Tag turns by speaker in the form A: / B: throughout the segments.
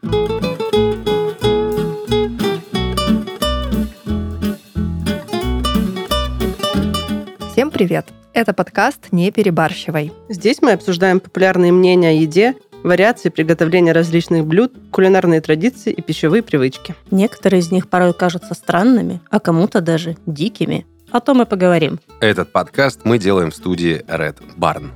A: Всем привет! Это подкаст «Не перебарщивай».
B: Здесь мы обсуждаем популярные мнения о еде, вариации приготовления различных блюд, кулинарные традиции и пищевые привычки.
C: Некоторые из них порой кажутся странными, а кому-то даже дикими. О том и поговорим.
D: Этот подкаст мы делаем в студии Red Barn.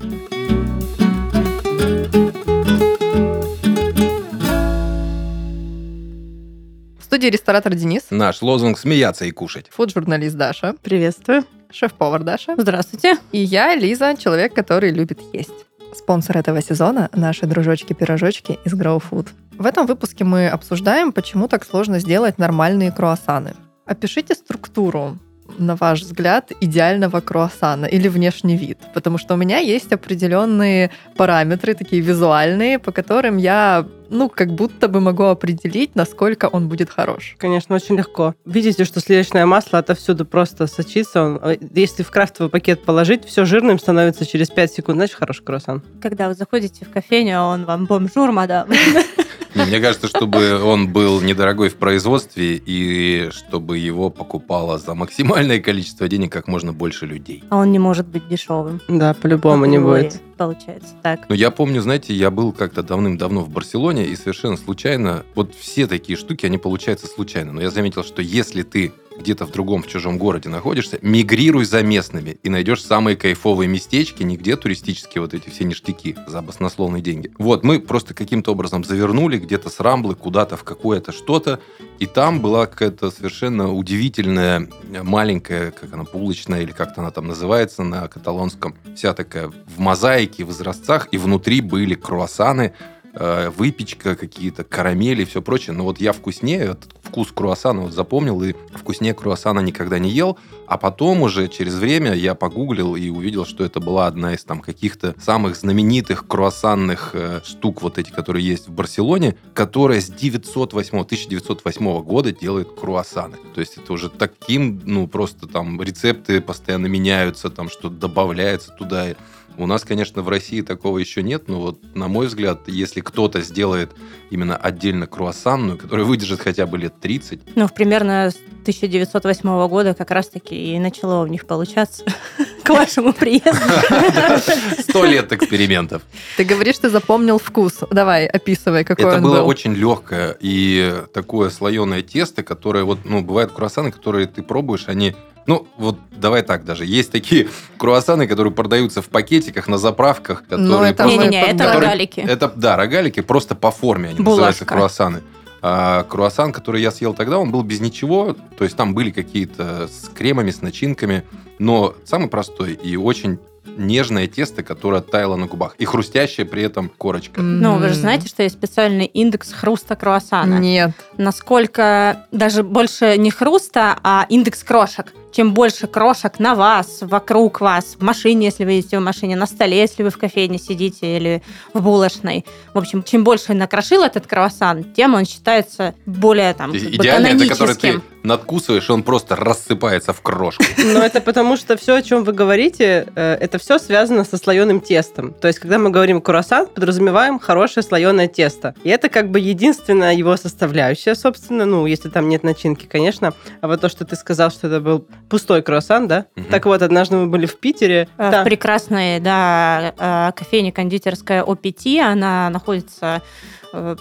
A: Студии ресторатор Денис,
D: Наш лозунг «Смеяться и кушать».
A: фуд-журналист Даша,
B: Приветствую.
A: шеф-повар Даша
C: Здравствуйте.
A: и я, Лиза, человек, который любит есть. Спонсор этого сезона – наши дружочки-пирожочки из Grow Food. В этом выпуске мы обсуждаем, почему так сложно сделать нормальные круассаны. Опишите структуру, на ваш взгляд, идеального круассана или внешний вид. Потому что у меня есть определенные параметры, такие визуальные, по которым я, ну, как будто бы могу определить, насколько он будет хорош.
B: Конечно, очень легко. Видите, что сливочное масло отовсюду просто сочится. Он- э, Если в крафтовый пакет положить, все жирным становится через 5 секунд. Значит, хороший круассан.
C: Когда вы заходите в кофейню, а он вам бомжур, мадам.
D: Не, Мне кажется, чтобы он был недорогой в производстве и чтобы его покупало за максимальное количество денег как можно больше людей.
C: А он не может быть дешевым.
B: Да, по-любому не будет.
C: Получается так.
D: Но я помню, знаете, я был как-то давным-давно в Барселоне, и совершенно случайно, вот все такие штуки, они получаются случайно. Но я заметил, что если ты где-то в другом, в чужом городе находишься, мигрируй за местными и найдешь самые кайфовые местечки, нигде туристические вот эти все ништяки за баснословные деньги. Вот, мы просто каким-то образом завернули где-то с Рамблы куда-то в какое-то что-то, и там была какая-то совершенно удивительная маленькая, как она, булочная, или как-то она там называется на каталонском, вся такая в мозаике, в изразцах, и внутри были круассаны, э, выпечка, какие-то карамели и все прочее. Но вот я вкуснее, этот вкус круассана вот запомнил, и вкуснее круассана никогда не ел. А потом уже через время я погуглил и увидел, что это была одна из там каких-то самых знаменитых круассанных э, штук, вот эти, которые есть в Барселоне, которая с 908, 1908 года делает круассаны. То есть это уже таким, ну, просто там рецепты постоянно меняются, там что-то добавляется туда. У нас, конечно, в России такого еще нет, но вот, на мой взгляд, если кто-то сделает именно отдельно круассанную, которая выдержит хотя бы лет 30,
C: Ну, примерно с 1908 года как раз-таки и начало у них получаться к вашему приезду.
D: сто лет экспериментов.
A: Ты говоришь, ты запомнил вкус. Давай, описывай, какой
D: Это
A: он
D: было
A: был.
D: очень легкое и такое слоеное тесто, которое вот, ну, бывают круассаны, которые ты пробуешь, они ну, вот давай так даже. Есть такие круассаны, которые продаются в пакетиках на заправках, которые
A: Ну, это
D: просто-
A: мы
C: Не-не-не, это
D: которые-
C: рогалики.
D: Это, да, рогалики просто по форме они называются
C: Булочка.
D: круассаны. А круассан, который я съел тогда, он был без ничего. То есть там были какие-то с кремами, с начинками. Но самый простой и очень нежное тесто, которое таяло на губах. И хрустящая при этом корочка.
C: Ну, вы же знаете, что есть специальный индекс хруста круассана.
A: Нет.
C: насколько даже больше не хруста, а индекс крошек. Чем больше крошек на вас, вокруг вас, в машине, если вы едете в машине, на столе, если вы в кофейне сидите или в булочной. В общем, чем больше накрошил этот круассан, тем он считается более там,
D: Идеально это, который ты надкусываешь, и он просто рассыпается в крошку.
B: Но это потому, что все, о чем вы говорите, э, это все связано со слоеным тестом. То есть, когда мы говорим круассан, подразумеваем хорошее слоеное тесто. И это как бы единственная его составляющая, собственно, ну, если там нет начинки, конечно. А вот то, что ты сказал, что это был пустой круассан, да?
D: Мгм.
B: Так вот, однажды мы были в Питере.
C: Э,
B: Да.
C: В прекрасной, да, э, кофейне кондитерская ОПТ. Она находится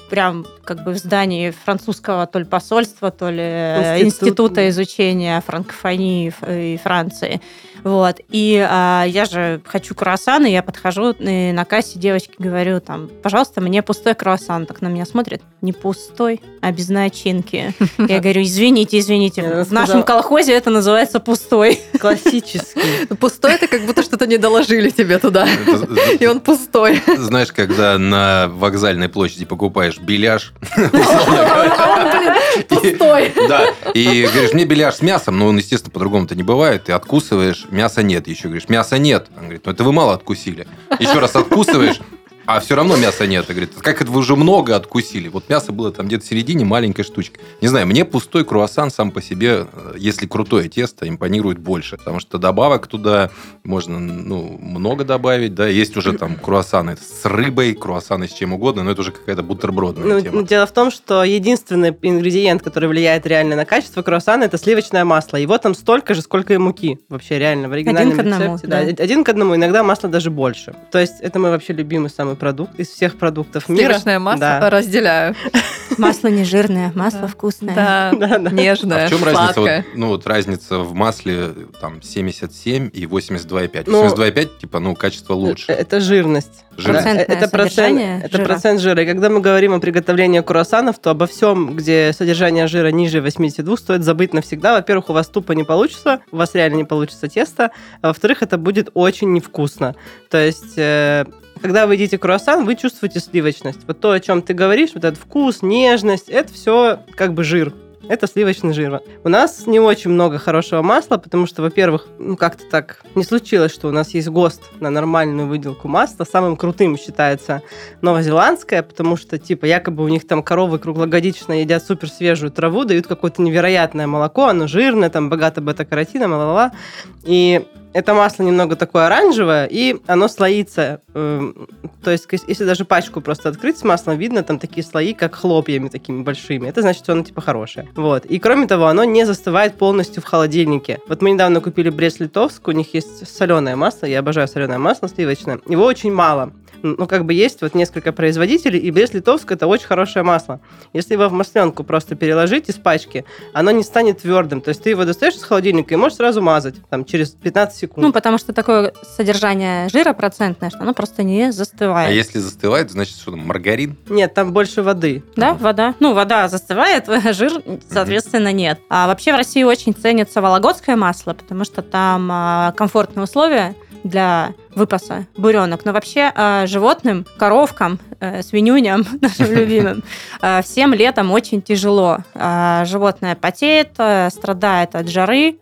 C: прям как бы в здании французского то ли посольства, то ли э,
B: Институт.
C: института изучения франкофонии Ф- и Франции. Вот. И а, я же хочу круассан, и я подхожу и на кассе девочке говорю, там, пожалуйста, мне пустой круассан. Так на меня смотрит, не пустой, а без начинки. Я говорю, извините, извините, в нашем колхозе это называется пустой.
B: Классический.
A: Пустой это как будто что-то не доложили тебе туда. И он пустой.
D: Знаешь, когда на вокзальной площади покупаешь беляш,
A: пустой.
D: да, и говоришь, мне беляш с мясом, но он, естественно, по-другому-то не бывает, ты откусываешь, мяса нет, еще говоришь, мяса нет. Он говорит, ну это вы мало откусили. Еще раз откусываешь, А все равно мяса нет. И говорит, как это вы уже много откусили? Вот мясо было там где-то в середине, маленькая штучка. Не знаю, мне пустой круассан сам по себе, э, если крутое тесто, импонирует больше. Потому что добавок туда можно ну, много добавить. Да, есть уже там круассаны с рыбой, круассаны с чем угодно, но это уже какая-то бутербродная
B: Ну,
D: тема.
B: дело в том, что единственный ингредиент, который влияет реально на качество круассана, это сливочное масло. Его там столько же, сколько и муки. Вообще реально в оригинальном
C: Один к одному,
B: рецепте.
C: да.
B: Один к одному, иногда масло даже больше. То есть это мой вообще любимый самый продукт из всех продуктов мира.
A: Сливочное масло
B: Да.
A: разделяю.
C: Масло не жирное, масло
A: Да.
C: вкусное.
A: Да,
B: Да, да.
A: нежное,
D: А в чем разница? Вот, ну, вот разница в масле там 77 и 82,5.
B: Ну,
D: 82,5, типа, ну, качество лучше.
B: Это жирность.
D: Жирность.
B: Это процент, это
C: жира.
B: процент жира. И когда мы говорим о приготовлении круассанов, то обо всем, где содержание жира ниже 82, стоит забыть навсегда. Во-первых, у вас тупо не получится, у вас реально не получится тесто. А во-вторых, это будет очень невкусно. То есть... э, когда вы едите круассан, вы чувствуете сливочность. Вот то, о чем ты говоришь, вот этот вкус, нежность, это все как бы жир. Это сливочный жир. У нас не очень много хорошего масла, потому что, во-первых, ну как-то так не случилось, что у нас есть ГОСТ на нормальную выделку масла. Самым крутым считается новозеландская, потому что, типа, якобы у них там коровы круглогодично едят супер свежую траву, дают какое-то невероятное молоко, оно жирное, там богато бета-каротином, ла-ла-ла. И это масло немного такое оранжевое, и оно слоится. Эм, То есть, ес- если даже пачку просто открыть с маслом, видно там такие слои, как хлопьями такими большими. Это значит, что оно типа хорошее. Вот. И кроме того, оно не застывает полностью в холодильнике. Вот мы недавно купили Брест-Литовск, у них есть соленое масло, я обожаю соленое масло сливочное. Его очень мало. Ну, как бы есть вот несколько производителей, и Брест-Литовск это очень хорошее масло. Если его в масленку просто переложить из пачки, оно не станет твердым. То есть ты его достаешь из холодильника и можешь сразу мазать там, через 15 секунд.
C: Ну, потому что такое содержание жира процентное, что оно просто не
D: А
C: застывает.
D: если застывает, значит, что там, маргарин?
B: Нет, там больше воды.
C: Да, вода. Ну, вода застывает, жир, соответственно, нет. А вообще в России очень ценится вологодское масло, потому что там а, комфортные условия для выпаса буренок. Но вообще а, животным, коровкам, э, свинюням, нашим любимым, а, всем летом очень тяжело. Животное потеет, э, страдает от жары,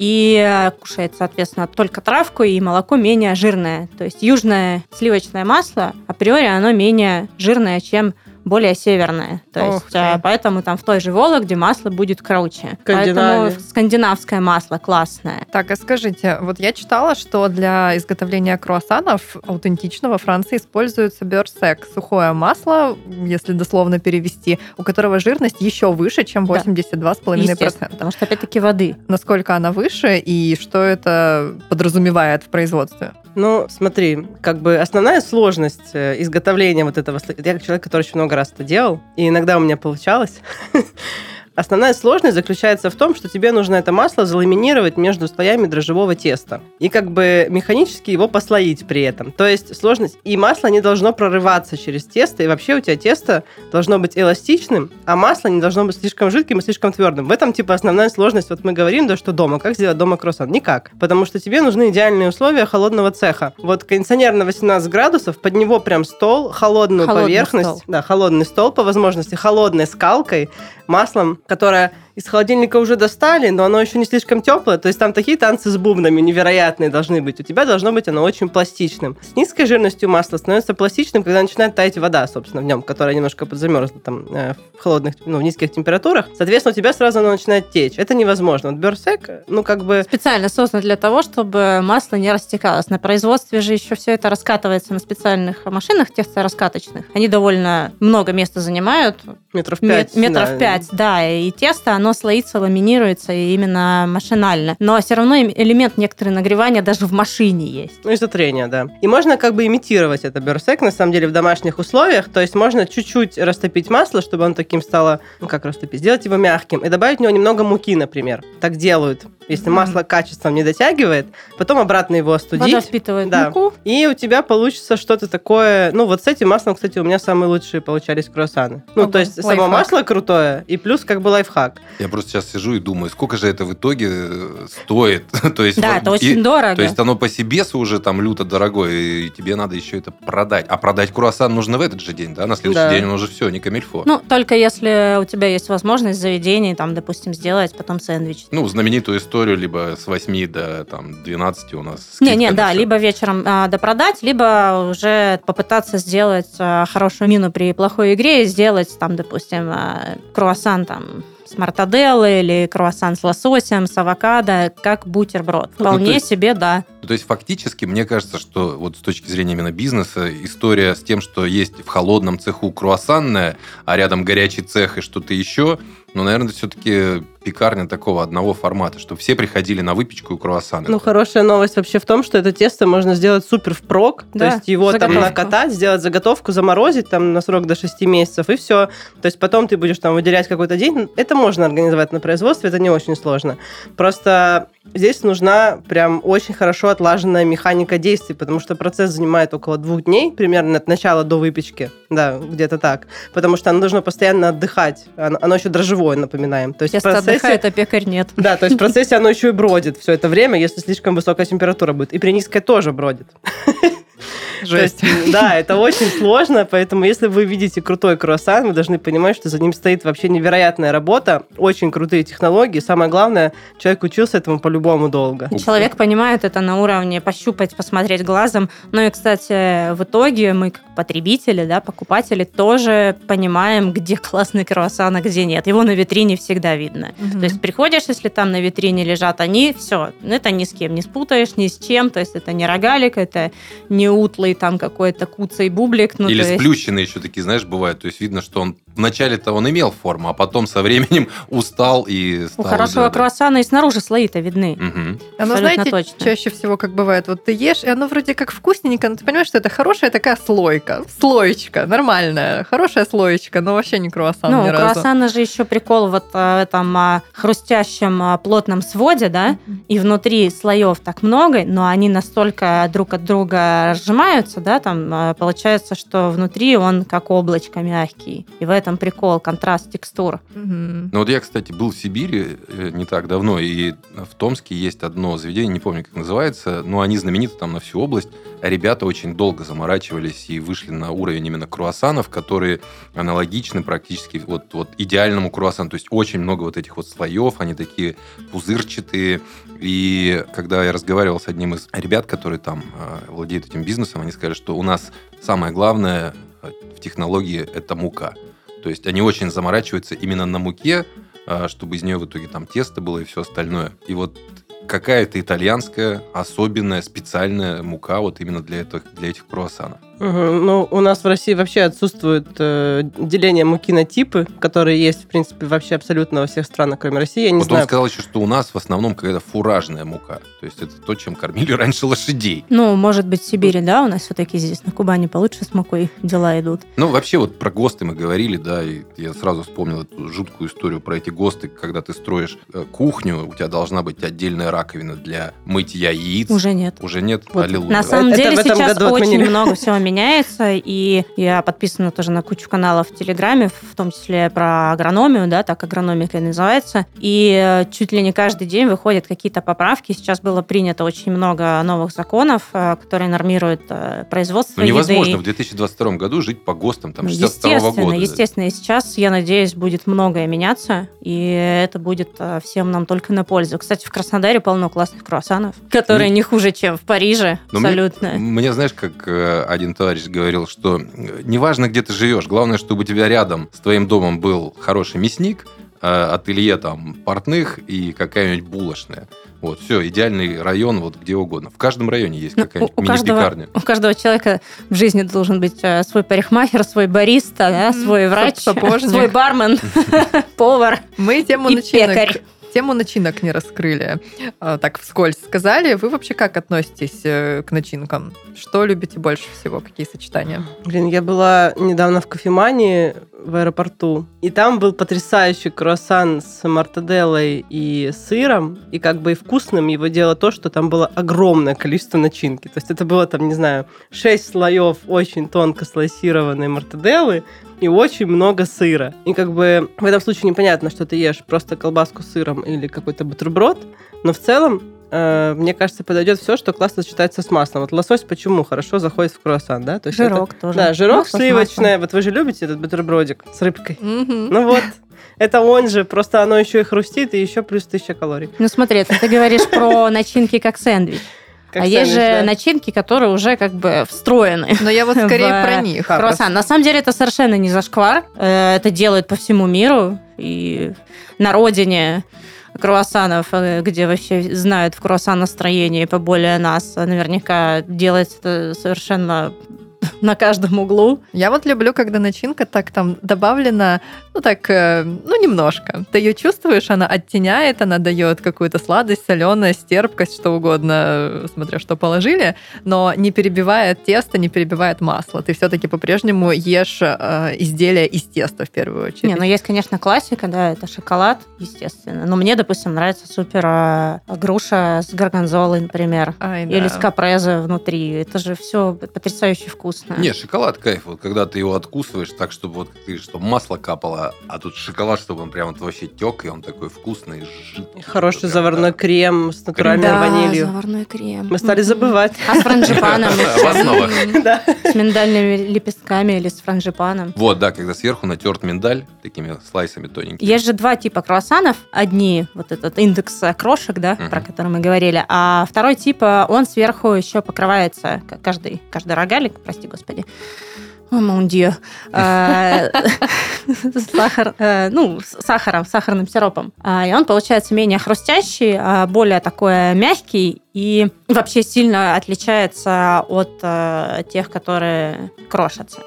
C: и э, кушает, соответственно, только травку, и молоко менее жирное. То есть южное сливочное масло априори оно менее жирное, чем более северное. То
A: Ух
C: есть,
A: ты.
C: э, поэтому там в той же Вологде масло будет круче. Поэтому скандинавское масло классное.
A: Так, а скажите, вот я читала, что для изготовления круассанов аутентичного Франции используется бёрсек, сухое масло, если дословно перевести, у которого жирность еще выше, чем
C: Да.
A: 82,5%.
C: Естественно, потому что опять-таки воды.
A: Насколько она выше и что это подразумевает в производстве?
B: Ну, смотри, как бы основная сложность э, изготовления вот этого... Я как человек, который очень много раз это делал, и иногда у меня получалось. Основная сложность заключается в том, что тебе нужно это масло заламинировать между слоями дрожжевого теста. И как бы механически его послоить при этом. То есть сложность... И масло не должно прорываться через тесто, и вообще у тебя тесто должно быть эластичным, а масло не должно быть слишком жидким и слишком твердым. В этом, типа, основная сложность. Вот мы говорим, да, что дома. Как сделать дома круассан? Никак. Потому что тебе нужны идеальные условия холодного цеха. Вот кондиционер на 18 градусов, под него прям стол, холодную
C: Холодный
B: поверхность.
C: стол.
B: Да, холодный стол по возможности, холодной скалкой, маслом, которое из холодильника уже достали, но оно еще не слишком теплое. То есть там такие танцы с бубнами невероятные должны быть. У тебя должно быть оно очень пластичным. С низкой жирностью масла становится пластичным, когда начинает таять вода, собственно, в нем, которая немножко подзамерзла там э, в холодных, ну, в низких температурах. Соответственно, у тебя сразу оно начинает течь. Это невозможно. Вот берсек, ну, как бы...
C: Специально создан для того, чтобы масло не растекалось. На производстве же еще все это раскатывается на специальных машинах тесто-раскаточных. Они довольно много места занимают,
B: Метров
C: Мет-
B: пять.
C: метров
B: да.
C: пять, да, и тесто, оно слоится, ламинируется именно машинально. Но все равно элемент некоторый нагревания даже в машине есть.
B: Ну, из-за трения, да. И можно как бы имитировать это берсек, на самом деле, в домашних условиях. То есть можно чуть-чуть растопить масло, чтобы он таким стало... Ну, как растопить? Сделать его мягким. И добавить в него немного муки, например. Так делают. Если
A: Мгм.
B: масло качеством не дотягивает, потом обратно его остудить.
C: Вода впитывает
B: Да.
C: муку.
B: И у тебя получится что-то такое... Ну, вот с этим маслом, кстати, у меня самые лучшие получались круассаны. Ну,
A: Ого,
B: то есть само
A: лайфхак.
B: масло крутое, и плюс как бы лайфхак.
D: Я просто сейчас сижу и думаю, сколько же это в итоге э, стоит. то есть,
C: Да,
D: вот,
C: это
D: и-
C: очень дорого.
D: То есть оно по себе уже там люто дорогое, и тебе надо еще это продать. А продать круассан нужно в этот же день, да? На следующий
B: Да.
D: день он уже все, не камильфо.
C: Ну, только если у тебя есть возможность в заведении, там, допустим, сделать потом сэндвич.
D: Ну, знаменитую историю историю, либо с 8 до там, 12 у нас
C: Не,
D: скидка
C: не, да,
D: всё.
C: либо вечером а, допродать, либо уже попытаться сделать а, хорошую мину при плохой игре и сделать там, допустим, а, круассан там с мартаделлой или круассан с лососем, с авокадо, как бутерброд.
D: Ну,
C: Вполне
D: есть-
C: себе, да.
D: Ну, То есть фактически, мне кажется, что вот с точки зрения именно бизнеса, история с тем, что есть в холодном цеху круассанная, а рядом горячий цех и что-то еще, ну, наверное, все-таки пекарня такого одного формата, что все приходили на выпечку и круассаны.
B: Ну, хорошая новость вообще в том, что это тесто можно сделать супер впрок.
C: Да,
B: то есть его там
C: заготовку.
B: накатать, сделать заготовку, заморозить там на срок до 6 месяцев, и все. То есть потом ты будешь там выделять какой-то день. Это можно организовать на производстве, это не очень сложно. Просто здесь нужна прям очень хорошо отлаженная механика действий, потому что процесс занимает около двух дней, примерно от начала до выпечки. Да, где-то так. Потому что оно должно постоянно отдыхать. Оно, оно еще дрожжевое, напоминаем. То есть
C: Тесто
B: процессе...
C: отдыхает, а пекарь нет.
B: Да, то есть в процессе оно еще и бродит все это время, если слишком высокая температура будет. И при низкой тоже бродит. То есть, да, это очень сложно, поэтому если вы видите крутой круассан, вы должны понимать, что за ним стоит вообще невероятная работа, очень крутые технологии. Самое главное, человек учился этому по-любому долго.
C: Человек понимает это на уровне пощупать, посмотреть глазом. Ну и, кстати, в итоге мы, как потребители, да, покупатели, тоже понимаем, где классный круассан, а где нет. Его на витрине всегда видно. То есть приходишь, если там на витрине лежат они, все, это ни с кем не спутаешь, ни с чем. То есть это не рогалик, это не утлый там какой-то куцый бублик. Ну,
D: Или
C: то есть-
D: сплющенные еще такие, знаешь, бывают. То есть видно, что он вначале-то он имел форму, а потом со временем устал и
C: У
D: стал...
C: хорошего
D: да, да.
C: круассана и снаружи слои-то видны.
D: Мгм.
A: Оно, знаете,
C: точно.
A: чаще всего как бывает, вот ты ешь, и оно вроде как вкусненько, но ты понимаешь, что это хорошая такая слойка, слоечка, нормальная, хорошая слоечка, но вообще не круассан
C: Ну,
A: ни
C: у круассана же еще прикол вот в этом а, хрустящем а, плотном своде, да, и внутри слоев так много, но они настолько друг от друга разжимаются, да, там а, получается, что внутри он как облачко мягкий. И в этом прикол, контраст текстур.
A: Мгм.
D: Ну вот я, кстати, был в Сибири э, не так давно, и в Томске есть одно заведение, не помню, как называется, но они знамениты там на всю область. А ребята очень долго заморачивались и вышли на уровень именно круассанов, которые аналогичны практически вот, вот идеальному круассану. То есть очень много вот этих вот слоев, они такие пузырчатые. И когда я разговаривал с одним из ребят, которые там э, владеют этим бизнесом, они сказали, что у нас самое главное э, в технологии – это мука. То есть они очень заморачиваются именно на муке, а, чтобы из нее в итоге там тесто было и все остальное. И вот какая-то итальянская особенная специальная мука вот именно для, этих для этих круассанов.
B: Ну, у нас в России вообще отсутствует э, деление муки на типы, которые есть, в принципе, вообще абсолютно во всех странах, кроме России. Я не
D: вот он
B: знаю.
D: сказал еще, что у нас в основном какая-то фуражная мука. То есть это то, чем кормили раньше лошадей.
C: Ну, может быть, в Сибири, да, у нас все-таки здесь на Кубани получше с мукой дела идут.
D: Ну, вообще, вот про ГОСТы мы говорили, да, и я сразу вспомнил эту жуткую историю про эти ГОСТы, когда ты строишь э, кухню, у тебя должна быть отдельная раковина для мытья яиц.
C: Уже нет.
D: Уже нет?
B: Вот.
D: Аллилуйя.
C: На самом
B: Это
C: деле
B: в этом
C: сейчас
B: году
C: очень много всего меняется, и я подписана тоже на кучу каналов в Телеграме, в том числе про агрономию, да, так агрономика и называется. И э, чуть ли не каждый день выходят какие-то поправки. Сейчас было принято очень много новых законов, э, которые нормируют э, производство
D: Ну, невозможно
C: еды.
D: в 2022 году жить по ГОСТам там
C: Ну,
D: 62
C: естественно,
D: года.
C: естественно. И сейчас, я надеюсь, будет многое меняться, и это будет всем нам только на пользу. Кстати, в Краснодаре полно классных круассанов, которые
D: Ну,
C: не хуже, чем в Париже,
D: мне-
C: абсолютно.
D: Мне, знаешь, как один товарищ говорил, что э, неважно, где ты живешь, главное, чтобы у тебя рядом с твоим домом был хороший мясник, э, ателье там портных и какая-нибудь булочная. Вот, все, идеальный район, вот где угодно. В каждом районе есть
C: Ну,
D: какая-нибудь
C: у, у каждого,
D: мини-пекарня.
C: у каждого человека в жизни должен быть э, свой парикмахер, свой бариста, да, свой врач,
A: Сапожник.
C: свой бармен, повар
A: Мы тему
C: и
A: начинок,
C: пекарь.
A: Тему начинок не раскрыли. А, Так вскользь сказали. Вы вообще как относитесь э, к начинкам? Что любите больше всего? Какие сочетания?
B: Блин, я была недавно в кофемании в аэропорту, и там был потрясающий круассан с мартаделлой и сыром, и как бы и вкусным его делало то, что там было огромное количество начинки. То есть это было там, не знаю, 6 слоев очень тонко слайсированной мартаделлы, и очень много сыра. И как бы в этом случае непонятно, что ты ешь, просто колбаску с сыром или какой-то бутерброд, но в целом э, мне кажется, подойдет все, что классно сочетается с маслом. Вот лосось почему хорошо заходит в круассан, да? То есть это-
C: Жирок тоже.
B: да, жирок
C: Масло
B: сливочное. Вот вы же любите этот бутербродик с рыбкой.
A: Мгм.
B: Ну вот. Это он же, просто оно еще и хрустит, и еще плюс 1000 калорий.
C: Ну смотри, это ты говоришь про начинки как сэндвич.
B: Как
C: а есть же
B: да.
C: начинки, которые уже как бы встроены.
A: Но я вот скорее про них.
C: Круассан. На самом деле это совершенно не зашквар. Э, Это делают по всему миру. И на родине круассанов, э, где вообще знают в круассан-настроении поболее нас, наверняка делается это совершенно на каждом углу.
A: Я вот люблю, когда начинка так там добавлена, ну так, э, ну немножко. Ты ее чувствуешь, она оттеняет, она дает какую-то сладость, соленость, терпкость, что угодно, э, смотря что положили, но не перебивает тесто, не перебивает масло. Ты все-таки по-прежнему ешь э, изделия из теста в первую очередь.
C: Не, ну есть, конечно, классика, да, это шоколад, естественно. Но мне, допустим, нравится супер а, груша с горгонзолой, например.
A: Ай, да.
C: Или с капрезе внутри. Это же все потрясающе вкусно.
D: Не, шоколад кайф. Вот когда ты его откусываешь так, чтобы вот ты, чтобы масло капало, а тут шоколад, чтобы он прям вот вообще тек, и он такой вкусный, жидкий.
B: Хороший
D: Прям,
B: заварной
D: да.
B: крем с натуральной
C: да,
B: ванилью.
C: заварной крем.
B: Мы стали забывать.
C: А с франжипаном.
B: Да.
C: с миндальными лепестками или с франжипаном.
D: Вот, да, когда сверху натерт миндаль такими слайсами тоненькими.
C: Есть же два типа круассанов. Одни, вот этот индекс крошек, да, про который мы говорили, а второй типа, он сверху еще покрывается, каждый, каждый рогалик, прости господи, О, mon Dieu. Э, сахар, э, ну, сахаром, сахарным сиропом. А, И он получается менее хрустящий, а более такой мягкий и вообще сильно отличается от тех, которые крошатся.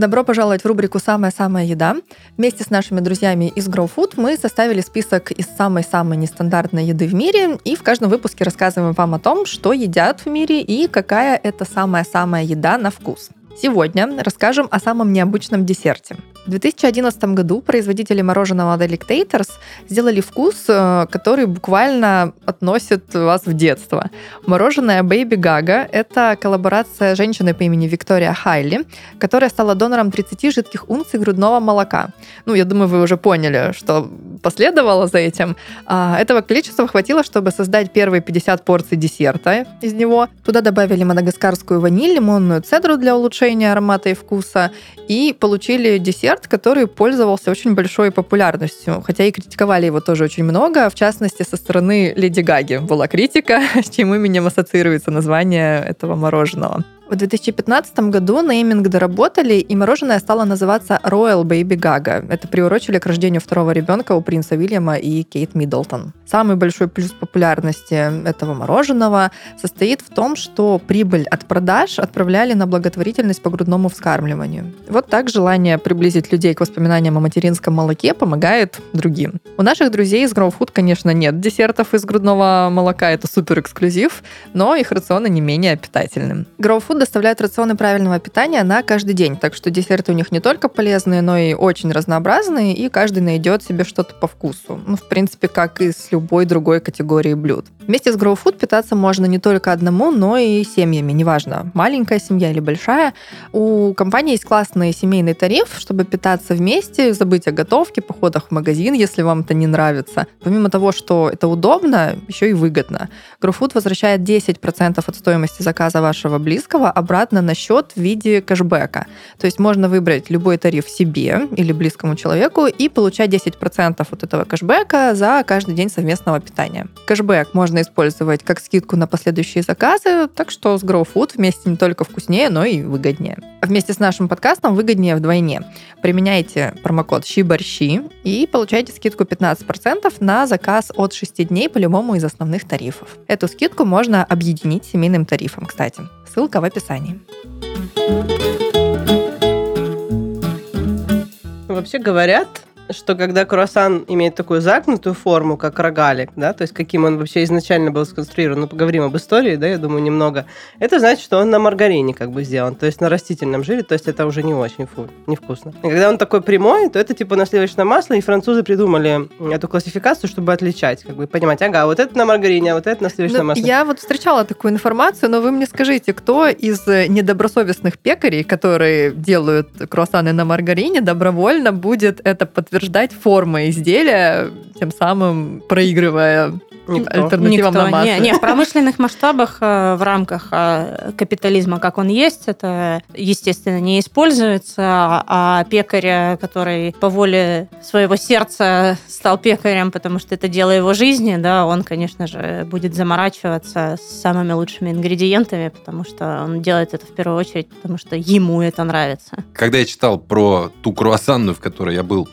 A: Добро пожаловать в рубрику «Самая-самая еда». Вместе с нашими друзьями из Grow Food мы составили список из самой-самой нестандартной еды в мире, и в каждом выпуске рассказываем вам о том, что едят в мире и какая это самая-самая еда на вкус. Сегодня расскажем о самом необычном десерте. В 2011 году производители мороженого Delectators сделали вкус, э, который буквально относит вас в детство. Мороженое Baby Gaga – это коллаборация женщины по имени Виктория Хайли, которая стала донором 30 жидких унций грудного молока. Ну, я думаю, вы уже поняли, что последовало за этим. А, Этого количества хватило, чтобы создать первые 50 порций десерта из него. Туда добавили мадагаскарскую ваниль, лимонную цедру для улучшения аромата и вкуса, и получили десерт, который пользовался очень большой популярностью, хотя и критиковали его тоже очень много, в частности, со стороны Леди Гаги была критика, с чьим именем ассоциируется название этого мороженого. В 2015 году нейминг доработали, и мороженое стало называться Royal Baby Gaga. Это приурочили к рождению второго ребенка у принца Уильяма и Кейт Миддлтон. Самый большой плюс популярности этого мороженого состоит в том, что прибыль от продаж отправляли на благотворительность по грудному вскармливанию. Вот так желание приблизить людей к воспоминаниям о материнском молоке помогает другим. У наших друзей из Grow Food, конечно, нет десертов из грудного молока, это супер эксклюзив, но их рационы не менее питательны. Grow Food доставляет рационы правильного питания на каждый день, так что десерты у них не только полезные, но и очень разнообразные, и каждый найдет себе что-то по вкусу. Ну, в принципе, как и с любой другой категории блюд. Вместе с Grow Food питаться можно не только одному, но и семьями, неважно, маленькая семья или большая. У компании есть классный семейный тариф, чтобы питаться вместе, забыть о готовке, походах в магазин, если вам это не нравится. Помимо того, что это удобно, еще и выгодно. Grow Food возвращает 10% от стоимости заказа вашего близкого обратно на счет в виде кэшбэка. То есть можно выбрать любой тариф себе или близкому человеку и получать 10% от этого кэшбэка за каждый день совместного питания. Кэшбэк можно использовать как скидку на последующие заказы, так что с Grow Food вместе не только вкуснее, но и выгоднее. Вместе с нашим подкастом выгоднее вдвойне. Применяйте промокод щи-борщи и получайте скидку 15% на заказ от 6 дней по любому из основных тарифов. Эту скидку можно объединить с семейным тарифом, кстати. Ссылка в описании.
B: Вообще говорят, что когда круассан имеет такую загнутую форму, как рогалик, да, то есть каким он вообще изначально был сконструирован, ну, поговорим об истории, да, я думаю, немного, это значит, что он на маргарине как бы сделан, то есть на растительном жире, то есть это уже не очень фу, невкусно. И когда он такой прямой, то это типа на сливочное масло, и французы придумали эту классификацию, чтобы отличать, как бы понимать, ага, вот это на маргарине, а вот это на сливочном
A: Ну,
B: масле.
A: я вот встречала такую информацию, но вы мне скажите, кто из э, недобросовестных пекарей, которые делают круассаны на маргарине, добровольно будет это подтверждать формой изделия, тем самым проигрывая
B: Никто.
A: альтернативам на
C: Никто.
A: масло.
C: Не, не, в промышленных масштабах, э, в рамках э, капитализма, как он есть, это, естественно, не используется, а пекарь, э, который по воле своего сердца стал пекарем, потому что это дело его жизни, да, он, конечно же, будет заморачиваться с самыми лучшими ингредиентами, потому что он делает это в первую очередь, потому что ему это нравится.
D: Когда я читал про ту круассанную, в которой я был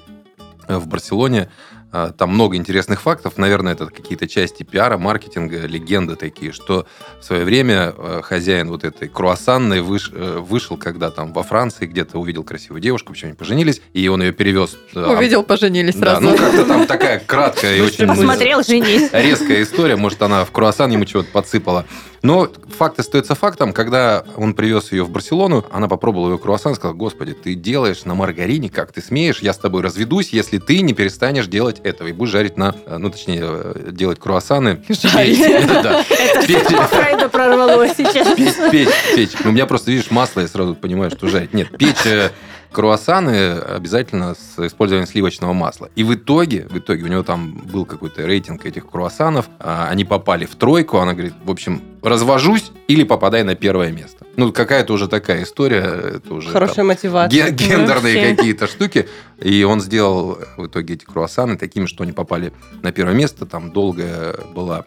D: в Барселоне, э, там много интересных фактов. Наверное, это какие-то части пиара, маркетинга, легенды такие, что в свое время э, хозяин вот этой круассанной выш- э, вышел, когда там во Франции где-то увидел красивую девушку, причем они поженились, и он ее перевез. э,
A: Увидел, поженились
D: Да,
A: сразу.
D: ну как-то там такая краткая и очень
C: Посмотрел, женись.
D: резкая история. Может, она в круассан ему чего-то подсыпала. Но факт остается фактом. Когда он привез ее в Барселону, она попробовала ее круассан и сказала, господи, ты делаешь на маргарине, как ты смеешь, я с тобой разведусь, если ты не перестанешь делать этого и будешь жарить на, э, ну, точнее, э, делать круассаны.
A: Жарить.
C: Это
D: Печь.
C: что по Фрейду прорвало сейчас?
D: Печь, печь, печь. Ну, У меня просто, видишь, масло, я сразу понимаю, что жарить. Нет, печь э, круассаны обязательно с использованием сливочного масла. И в итоге, в итоге у него там был какой-то рейтинг этих круассанов, а, они попали в тройку, она говорит, в общем, развожусь или попадай на первое место. Ну, какая-то уже такая история, это уже
B: Хорошая
D: там
B: мотивация.
D: ге- гендерные какие-то штуки. И он сделал в итоге эти круассаны такими, что они попали на первое место. Там долгая была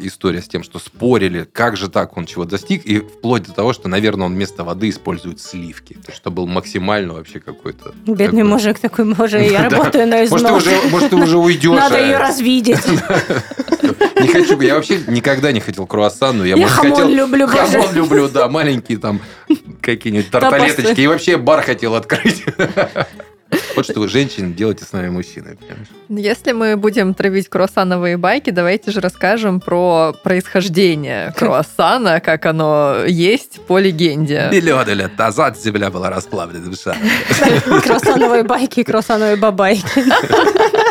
D: история с тем, что спорили, как же так он чего достиг, и вплоть до того, что, наверное, он вместо воды использует сливки. Что был максимально вообще какой-то...
C: Бедный
D: такой-
C: мужик такой, боже, я работаю на
D: Может,
C: износ.
D: может, ты уже уйдешь.
C: Надо
D: а?
C: ее развидеть.
D: Не хочу, я вообще никогда не хотел круассан, но я,
C: Я
D: может,
C: хамон
D: хотел...
C: люблю, боже.
D: Хамон люблю, да, маленькие там какие-нибудь тарталеточки. И вообще бар хотел открыть. Вот что вы, женщины, делаете с нами мужчины. понимаешь?
A: Если мы будем травить круассановые байки, давайте же расскажем про происхождение круассана, как оно есть по легенде.
D: Миллионы лет назад земля была расплавлена в.
C: Круассановые байки и круассановые бабайки.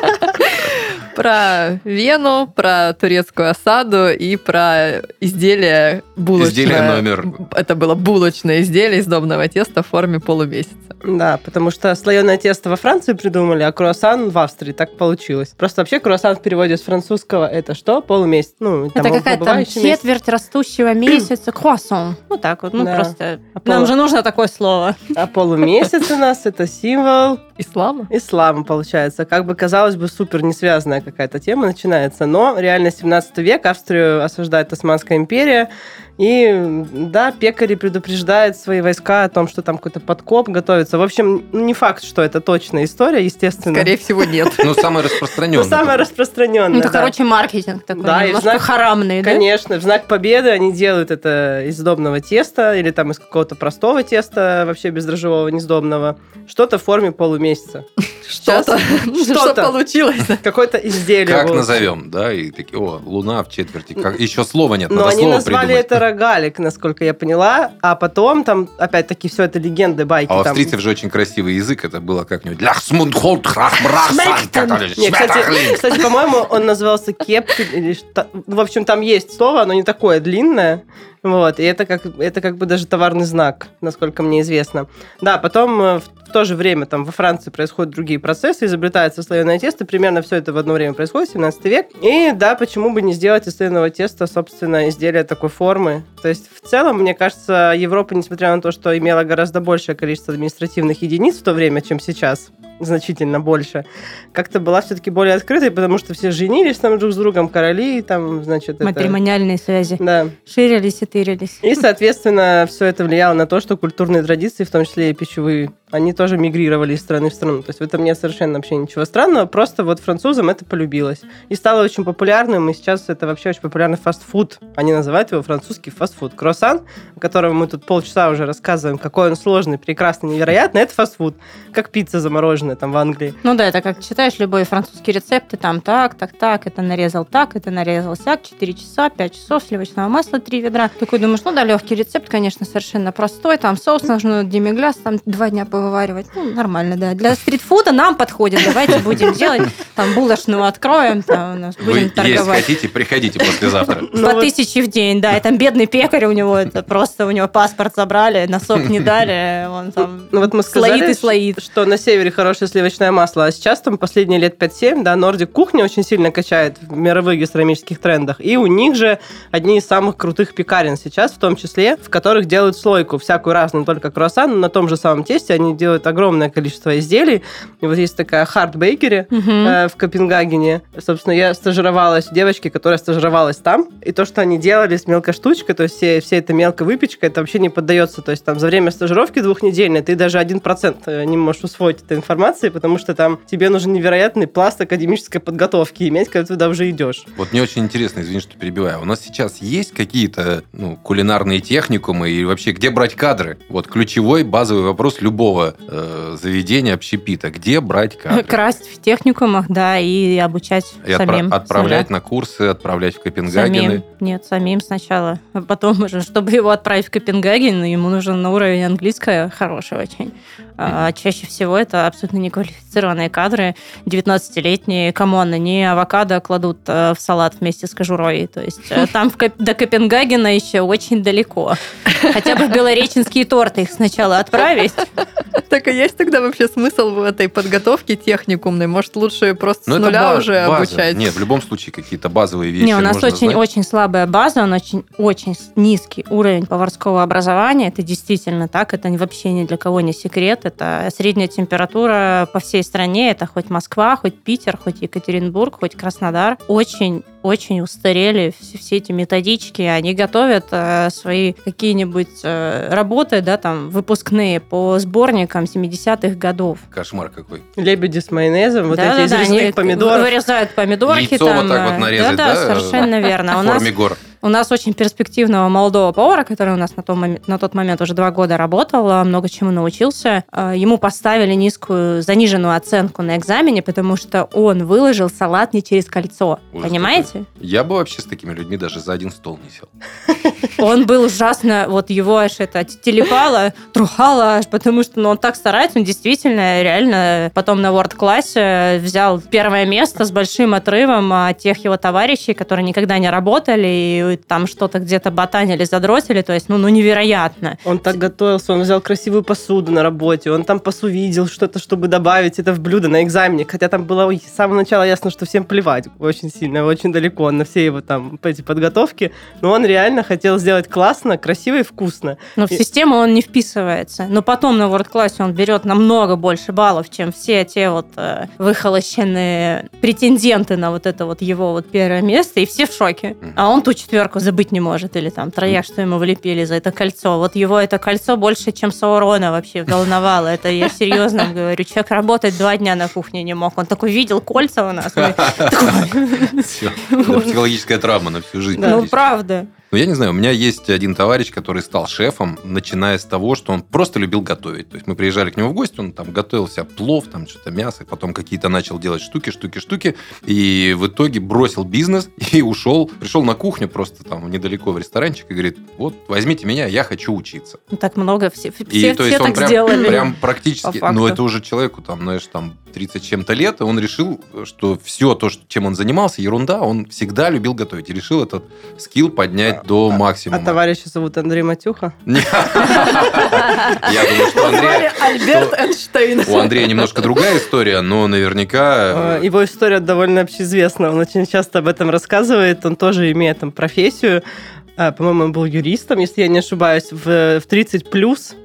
A: Про Вену, про турецкую осаду и про изделие булочное.
D: Изделие номер.
A: Это было булочное изделие из сдобного теста в форме полумесяца.
B: Да, потому что слоеное тесто во Франции придумали, а круассан в Австрии. Так получилось. Просто вообще круассан в переводе с французского это что? Полумесяц. Ну,
C: Это какая-то там
B: убывающий месяц.
C: четверть растущего месяца. Круассан. Вот так вот. Ну,
B: Да.
C: просто...
B: А полу-
C: Нам же нужно такое слово.
B: А полумесяц у нас это символ
A: Ислама?
B: ислама, получается. Как бы, казалось бы, супер не связанная какая-то тема начинается. Но реально 17 век Австрию осаждает Османская империя. И да, пекари предупреждают свои войска о том, что там какой-то подкоп готовится. В общем, ну, не факт, что это точная история, естественно.
A: Скорее всего, нет.
D: Ну, самое
B: Но
D: распространенное.
B: самое распространенное.
C: Ну, это, короче, маркетинг такой
B: Да,
C: немножко
B: знак-
C: харамный, да?
B: Конечно, в знак победы они делают это из сдобного теста или там из какого-то простого теста, вообще бездрожжевого, несдобного. Что-то в форме полумесяца.
A: Что-то. Что
B: Что-то.
A: получилось?
B: Какое-то изделие.
D: Как назовем, да? И такие, о, луна в четверти. Еще слова нет,
B: Но
D: надо
B: они
D: слово
B: назвали
D: придумать.
B: Это рогалик, насколько я поняла. А потом там, опять-таки, все это легенды, байки.
D: А у
B: там.
D: австрийцев же очень красивый язык. Это было как-нибудь... «Ляхсмундхолд храхмрахсан», как-то,
B: Не, кстати, кстати, по-моему, он назывался кепки или что. В общем, там есть слово, оно не такое длинное. Вот, и это как, это как бы даже товарный знак, насколько мне известно. Да, потом э, в, в то же время там во Франции происходят другие процессы, изобретается слоеное тесто, примерно все это в одно время происходит, 17 век. И да, почему бы не сделать из слоеного теста, собственно, изделие такой формы. То есть в целом, мне кажется, Европа, несмотря на то, что имела гораздо большее количество административных единиц в то время, чем сейчас, значительно больше, как-то была все-таки более открытой, потому что все женились там друг с другом, короли, там, значит, это...
C: Матримониальные связи.
B: Да.
C: Ширились и тырились.
B: И, соответственно, все это влияло на то, что культурные традиции, в том числе и пищевые, они тоже мигрировали из страны в страну. То есть в этом нет совершенно вообще ничего странного, просто вот французам это полюбилось. И стало очень популярным, и сейчас это вообще очень популярный фастфуд. Они называют его французский фастфуд. Круассан, о котором мы тут полчаса уже рассказываем, какой он сложный, прекрасный, невероятный, это фастфуд. Как пицца замороженная там в Англии.
C: Ну да, это как читаешь любой французский рецепт, и там так, так, так, это нарезал так, это нарезал сяк, 4 часа, 5 часов, сливочного масла 3 ведра. Такой думаешь, ну да, легкий рецепт, конечно, совершенно простой, там соус нужно демигляс, там два дня повываривать, ну нормально, да. Для стритфуда нам подходит, давайте будем делать, там булочную откроем, там у нас
D: Вы
C: будем
D: есть
C: торговать.
D: хотите, приходите послезавтра.
B: Ну
C: По
B: вот-
C: тысяче в день, да, и там бедный пекарь у него, это просто у него паспорт забрали, носок не дали, он там
B: Ну вот мы
C: слоит
B: сказали,
C: и слоит.
B: что на севере хорошее сливочное масло. А сейчас там последние лет 5-7, да, Нордик кухня очень сильно качает в мировых гастрономических трендах. И у них же одни из самых крутых пекарен сейчас, в том числе, в которых делают слойку всякую разную, только круассан, но на том же самом тесте они делают огромное количество изделий. И вот есть такая Hard Bakery
C: Мгм.
B: э, в Копенгагене. Собственно, я стажировалась у девочки, которая стажировалась там. И то, что они делали с мелкой штучкой, то есть все, вся эта мелкая выпечка, это вообще не поддается. То есть там за время стажировки двухнедельной ты даже один процент не можешь усвоить этой информации, потому что там тебе нужен невероятный пласт академической подготовки иметь, когда ты туда уже идешь.
D: Вот мне очень интересно, извини, что перебиваю. У нас сейчас есть какие-то ну, кулинарные техникумы и вообще где брать кадры? Вот ключевой базовый вопрос любого э, заведения общепита. Где брать кадры?
C: Красть в техникумах, да, и обучать
D: И отпра-
C: самим.
D: отправлять
C: себя.
D: на курсы, отправлять в Копенгагены.
C: Самим. Нет, самим сначала. А потом уже, чтобы его отправить в Копенгаген, ему нужен на уровень английского хороший очень. А чаще всего это абсолютно неквалифицированные кадры, 19-летние, come on, они авокадо кладут э, в салат вместе с кожурой. То есть э, там до Копенгагена еще очень далеко. Хотя бы белореченские торты их сначала отправить.
A: Так и есть тогда вообще смысл в этой подготовке техникумной? Может, лучше просто
D: Ну,
A: с нуля уже обучать?
D: Нет, в любом случае какие-то базовые вещи
C: Не, у нас
D: нужно
C: очень,
D: знать.
C: очень слабая база, он очень, очень низкий уровень поварского образования. Это действительно так, это вообще ни для кого не секрет. Это средняя температура по всей стране. Это хоть Москва, хоть Питер, хоть Екатеринбург, хоть Краснодар. Очень очень устарели все, все эти методички, они готовят э, свои какие-нибудь э, работы, да, там, выпускные по сборникам 70-х годов.
D: Кошмар какой.
B: Лебеди с майонезом, вот
C: Да,
B: эти
C: да,
B: из
C: да,
B: помидоров.
C: Вырезают помидорки
D: Яйцо
C: там.
D: вот так вот
C: э,
D: нарезать,
C: да,
D: да,
C: совершенно верно. У
D: в
C: нас
D: форме гор.
C: У нас очень перспективного молодого повара, который у нас на, том, на тот момент уже два года работал, а, много чему научился. А, Ему поставили низкую, заниженную оценку на экзамене, потому что он выложил салат не через кольцо.
D: Ужас
C: Понимаете?
D: Я бы вообще с такими людьми даже за один стол не сел.
C: Он был ужасно, вот его аж это телепало, трухало аж, потому что ну, он так старается, он действительно реально потом на World классе взял первое место с большим отрывом от тех его товарищей, которые никогда не работали и там что-то где-то ботанили, задротили, то есть, ну, ну невероятно.
B: Он так готовился, он взял красивую посуду на работе, он там посувидел что-то, чтобы добавить это в блюдо на экзамене, хотя там было с самого начала ясно, что всем плевать очень сильно, очень далеко на все его там эти подготовки, но он реально хотел сделать классно, красиво и вкусно.
C: Но в
B: И-
C: систему он не вписывается. Но потом на World классе он берет намного больше баллов, чем все те вот э, выхолощенные претенденты на вот это вот его вот первое место, и все в шоке. А он ту четверку забыть не может, или там трояк, что ему влепили за это кольцо. Вот его это кольцо больше, чем Саурона вообще волновало. Это я серьезно говорю. Человек работать два дня на кухне не мог. Он такой видел кольца у нас.
D: Психологическая травма на всю жизнь.
C: Ну, правда.
D: Ну, я не знаю, у меня есть один товарищ, который стал шефом, начиная с того, что он просто любил готовить. То есть мы приезжали к нему в гости, он там готовил себе плов, там что-то мясо, потом какие-то начал делать штуки, штуки, штуки, и в итоге бросил бизнес и ушел, пришел на кухню просто там недалеко в ресторанчик и говорит, вот, возьмите меня, я хочу учиться.
C: Ну, Так много, все,
D: И
C: все,
D: то
C: все
D: есть он
C: так
D: прям,
C: сделали.
D: прям практически,
C: факту.
D: ну это уже человеку там, знаешь, там 30 с чем-то лет, и он решил, что все то, чем он занимался, ерунда, он всегда любил готовить. И решил этот скилл поднять до
B: А
D: максимума.
B: товарища зовут Андрей Матюха.
D: Я думаю, что Андрей-
A: Альберт Эйнштейн.
D: у Андрея немножко другая история, но наверняка...
B: Э, Его история довольно общеизвестна. Он очень часто об этом рассказывает. Он тоже имеет там профессию. Э, По-моему, он был юристом, если я не ошибаюсь, в, в 30 плюс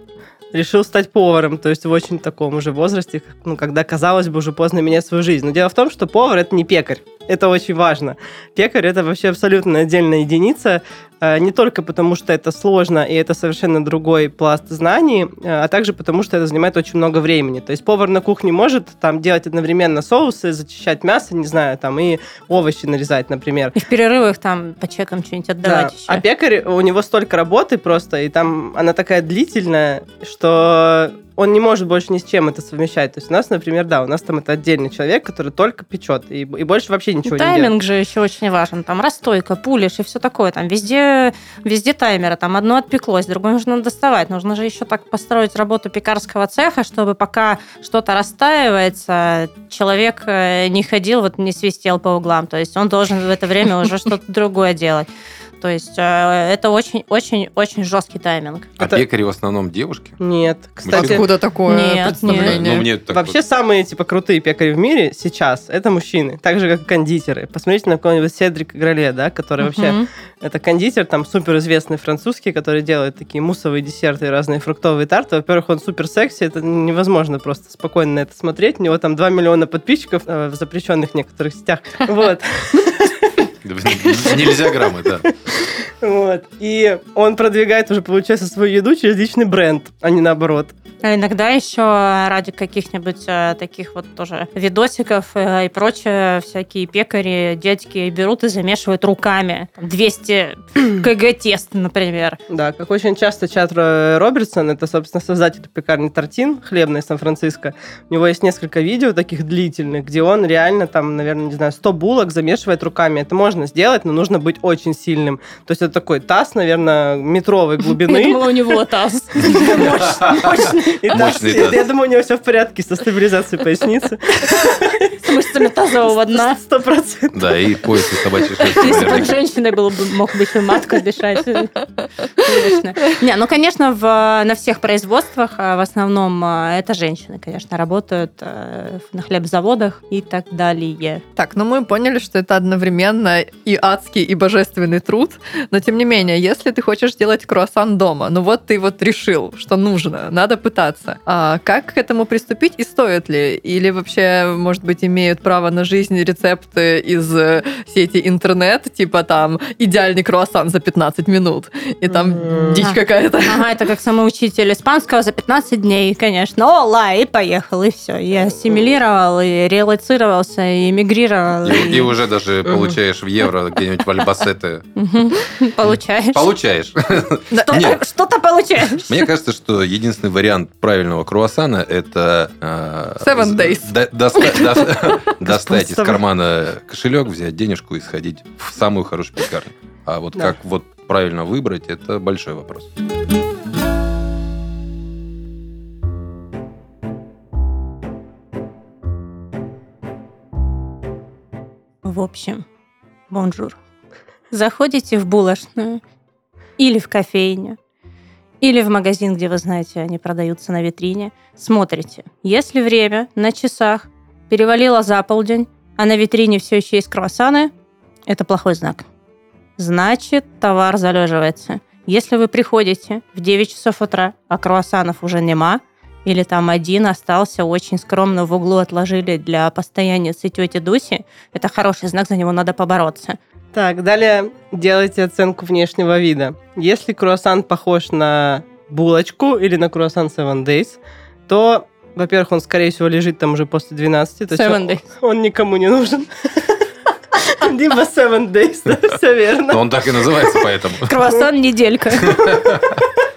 B: решил стать поваром, то есть в очень таком уже возрасте, ну, когда, казалось бы, уже поздно менять свою жизнь. Но дело в том, что повар – это не пекарь. Это очень важно. Пекарь – это вообще абсолютно отдельная единица, не только потому, что это сложно, и это совершенно другой пласт знаний, э, а также потому, что это занимает очень много времени. То есть повар на кухне может там делать одновременно соусы, зачищать мясо, не знаю, там и овощи нарезать, например.
C: И в перерывах там по чекам что-нибудь
B: Да.
C: отдавать еще.
B: А пекарь, у него столько работы просто, и там она такая длительная, что он не может больше ни с чем это совмещать. То есть у нас, например, да, у нас там это отдельный человек, который только печет, и, и больше вообще ничего не делает.
C: Тайминг же еще очень важен. Там расстойка, пулиш и все такое. Там везде, везде таймеры. Там одно отпеклось, другое нужно доставать. Нужно же еще так построить работу пекарского цеха, чтобы пока что-то расстаивается, человек э, не ходил, вот не свистел по углам. То есть он должен в это время уже что-то другое делать. То есть э, это очень-очень-очень жесткий тайминг.
D: А
B: Это-
D: пекари в основном девушки?
B: Нет. Кстати,
A: Откуда такое
C: Нет,
A: представление?
D: Ну, мне так
B: Вообще
D: вот-
B: самые типа крутые пекари в мире сейчас это мужчины, так же как кондитеры. Посмотрите на какого-нибудь Седрик Гроле, да, который вообще это кондитер, там супер известный французский, который делает такие муссовые десерты и разные фруктовые тарты. Во-первых, он супер секси, это невозможно просто спокойно на это смотреть. У него там 2 миллиона подписчиков э, в запрещенных некоторых сетях. Вот.
D: Нельзя граммы, да.
B: Вот. И он продвигает уже, получается, свою еду через личный бренд, а не наоборот.
C: А иногда еще ради каких-нибудь э, таких вот тоже видосиков э, и прочее всякие пекари, дядьки берут и замешивают руками. Там 200 кг теста, например.
B: Да, как очень часто Чат Ро- Робертсон, это, собственно, создатель пекарни Тортин, хлебной Сан-Франциско, у него есть несколько видео таких длительных, где он реально там, наверное, не знаю, 100 булок замешивает руками. Это можно сделать, но нужно быть очень сильным. То есть это такой таз, наверное, метровой
C: Я
B: глубины.
C: думала, у него таз. Мощный.
B: Я думаю, у него все в порядке со стабилизацией поясницы.
C: С мышцами тазового дна.
B: Сто процентов.
D: Да, и пояс из собачьей шерсти.
C: Если бы он женщиной был, бы, мог быть и матка дышать. Не, ну, конечно, на всех производствах а, в основном а, это женщины, конечно, работают э, на хлебзаводах и так далее.
A: Так, ну мы поняли, что это одновременно и адский, и божественный труд. Но тем не менее, если ты хочешь сделать круассан дома, ну вот ты вот решил, что нужно, надо пытаться. А как к этому приступить и стоит ли? Или вообще, может быть, имеют право на жизнь рецепты из э, сети интернет, типа там идеальный круассан за 15 минут, и там
B: Мгм.
A: дичь
C: А.
A: какая-то.
C: Ага, это как самый учитель испанского за 15 дней, конечно. Ола, и поехал, и все. И ассимилировал, и релацировался, и эмигрировал.
D: И, и уже даже получаешь в евро где-нибудь в Альбасете.
C: Получаешь.
D: Получаешь.
C: Что-то-
D: Нет.
C: Что-то получаешь.
D: Мне кажется, что единственный вариант правильного круассана это э,
A: Seven days.
D: до- доста- до- достать из кармана кошелек, взять денежку и сходить в самую хорошую пекарню. А вот как вот правильно выбрать, это большой вопрос.
C: В общем, бонжур. Заходите в булочную или в кофейню, или в магазин, где вы знаете, они продаются на витрине, смотрите. Если время на часах перевалило за полдень, а на витрине все еще есть круассаны, это плохой знак. Значит, товар залеживается. Если вы приходите в 9 часов утра, а круассанов уже нема, или там один остался очень скромно в углу отложили для постоянницы тети Дуси, это хороший знак, за него надо побороться.
B: Так, далее делайте оценку внешнего вида. Если круассан похож на булочку или на круассан Seven Days, то, во-первых, он, скорее всего, лежит там уже после 12. То есть
C: Seven
B: он-
C: days.
B: Он никому не нужен. Либо Seven Days, да, все верно.
D: Но он так и называется, поэтому.
C: Круассан неделька.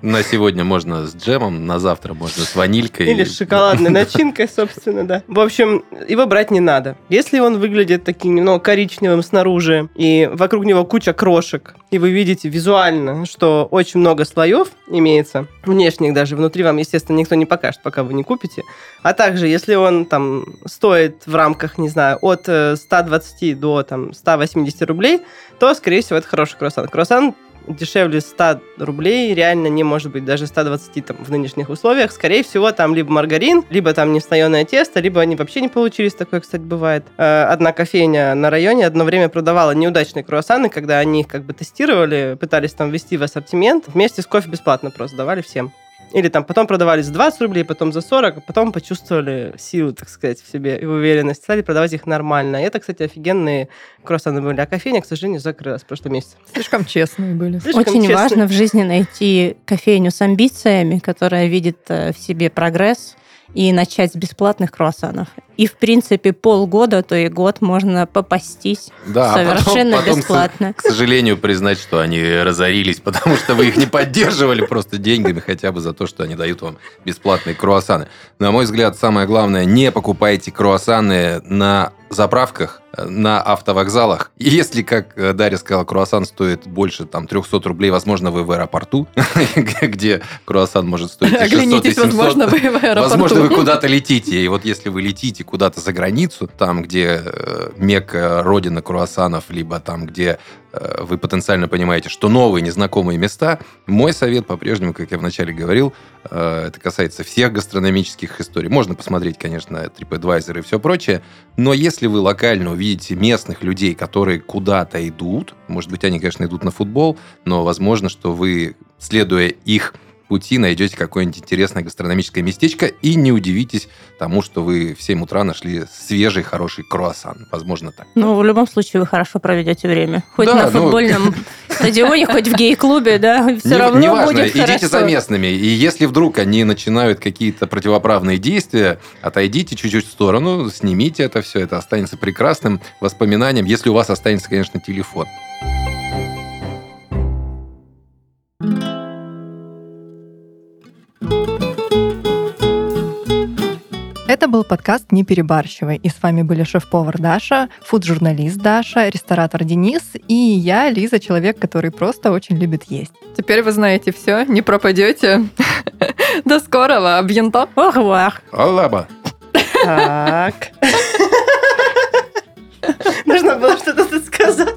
D: На сегодня можно с джемом, на завтра можно с ванилькой.
B: Или с шоколадной начинкой, собственно, да. В общем, его брать не надо. Если он выглядит таким немного коричневым снаружи, и вокруг него куча крошек, и вы видите визуально, что очень много слоев имеется, внешних даже, внутри вам, естественно, никто не покажет, пока вы не купите. А также, если он там стоит в рамках, не знаю, от э, 120 до там 180 рублей, то, скорее всего, это хороший круассан. Круассан дешевле 100 рублей реально не может быть даже 120 там, в нынешних условиях. Скорее всего, там либо маргарин, либо там неслоеное тесто, либо они вообще не получились. Такое, кстати, бывает. Э, Одна кофейня на районе одно время продавала неудачные круассаны, когда они их как бы тестировали, пытались там ввести в ассортимент. Вместе с кофе бесплатно просто давали всем. Или там потом продавали за 20 рублей, потом за 40, а потом почувствовали силу, так сказать, в себе и уверенность. Стали продавать их нормально. И это, кстати, офигенные круассаны были. А кофейня, к сожалению, закрылась в прошлом месяце.
A: Слишком честные были.
B: Слишком
C: Очень
B: честно.
C: важно в жизни найти кофейню с амбициями, которая видит э, в себе прогресс, и начать с бесплатных круассанов. И, в принципе, полгода, то и год можно попастись
D: Да, а потом-
C: совершенно
D: потом, к-
C: бесплатно.
D: К сожалению, признать, что они разорились, потому что вы их не поддерживали просто деньгами хотя бы за то, что они дают вам бесплатные круассаны. На мой взгляд, самое главное, не покупайте круассаны на заправках, э, на автовокзалах. И если, как э, Дарья сказала, круассан стоит больше там 300 рублей, возможно, вы в аэропорту, где круассан может стоить и 600, и
A: Оглянитесь,
D: 700.
A: возможно, вы в аэропорту.
D: Возможно, вы куда-то летите. И вот если вы летите куда-то за границу, там, где э, мекка, родина круассанов, либо там, где вы потенциально понимаете, что новые незнакомые места, мой совет по-прежнему, как я вначале говорил, э, это касается всех гастрономических историй. Можно посмотреть, конечно, TripAdvisor и все прочее, но если вы локально увидите местных людей, которые куда-то идут, может быть, они, конечно, идут на футбол, но возможно, что вы, следуя их пути найдете какое-нибудь интересное гастрономическое местечко и не удивитесь тому, что вы в 7 утра нашли свежий, хороший круассан. Возможно, так.
C: Ну, в любом случае, вы хорошо проведете время. Хоть
D: Да,
C: на
D: ну-
C: футбольном стадионе, хоть в гей-клубе, да, все
D: Не-
C: равно
D: неважно,
C: будет
D: идите
C: хорошо.
D: за местными. И если вдруг они начинают какие-то противоправные действия, отойдите чуть-чуть в сторону, снимите это все, это останется прекрасным воспоминанием, если у вас останется, конечно, телефон.
A: был подкаст «Не перебарщивай». И с вами были шеф-повар Даша, фуд-журналист Даша, ресторатор Денис и я, Лиза, человек, который просто очень любит есть. Теперь вы знаете все, не пропадете. До скорого, абьянто.
C: Охвах.
D: Алаба.
B: Так. Нужно было что-то сказать.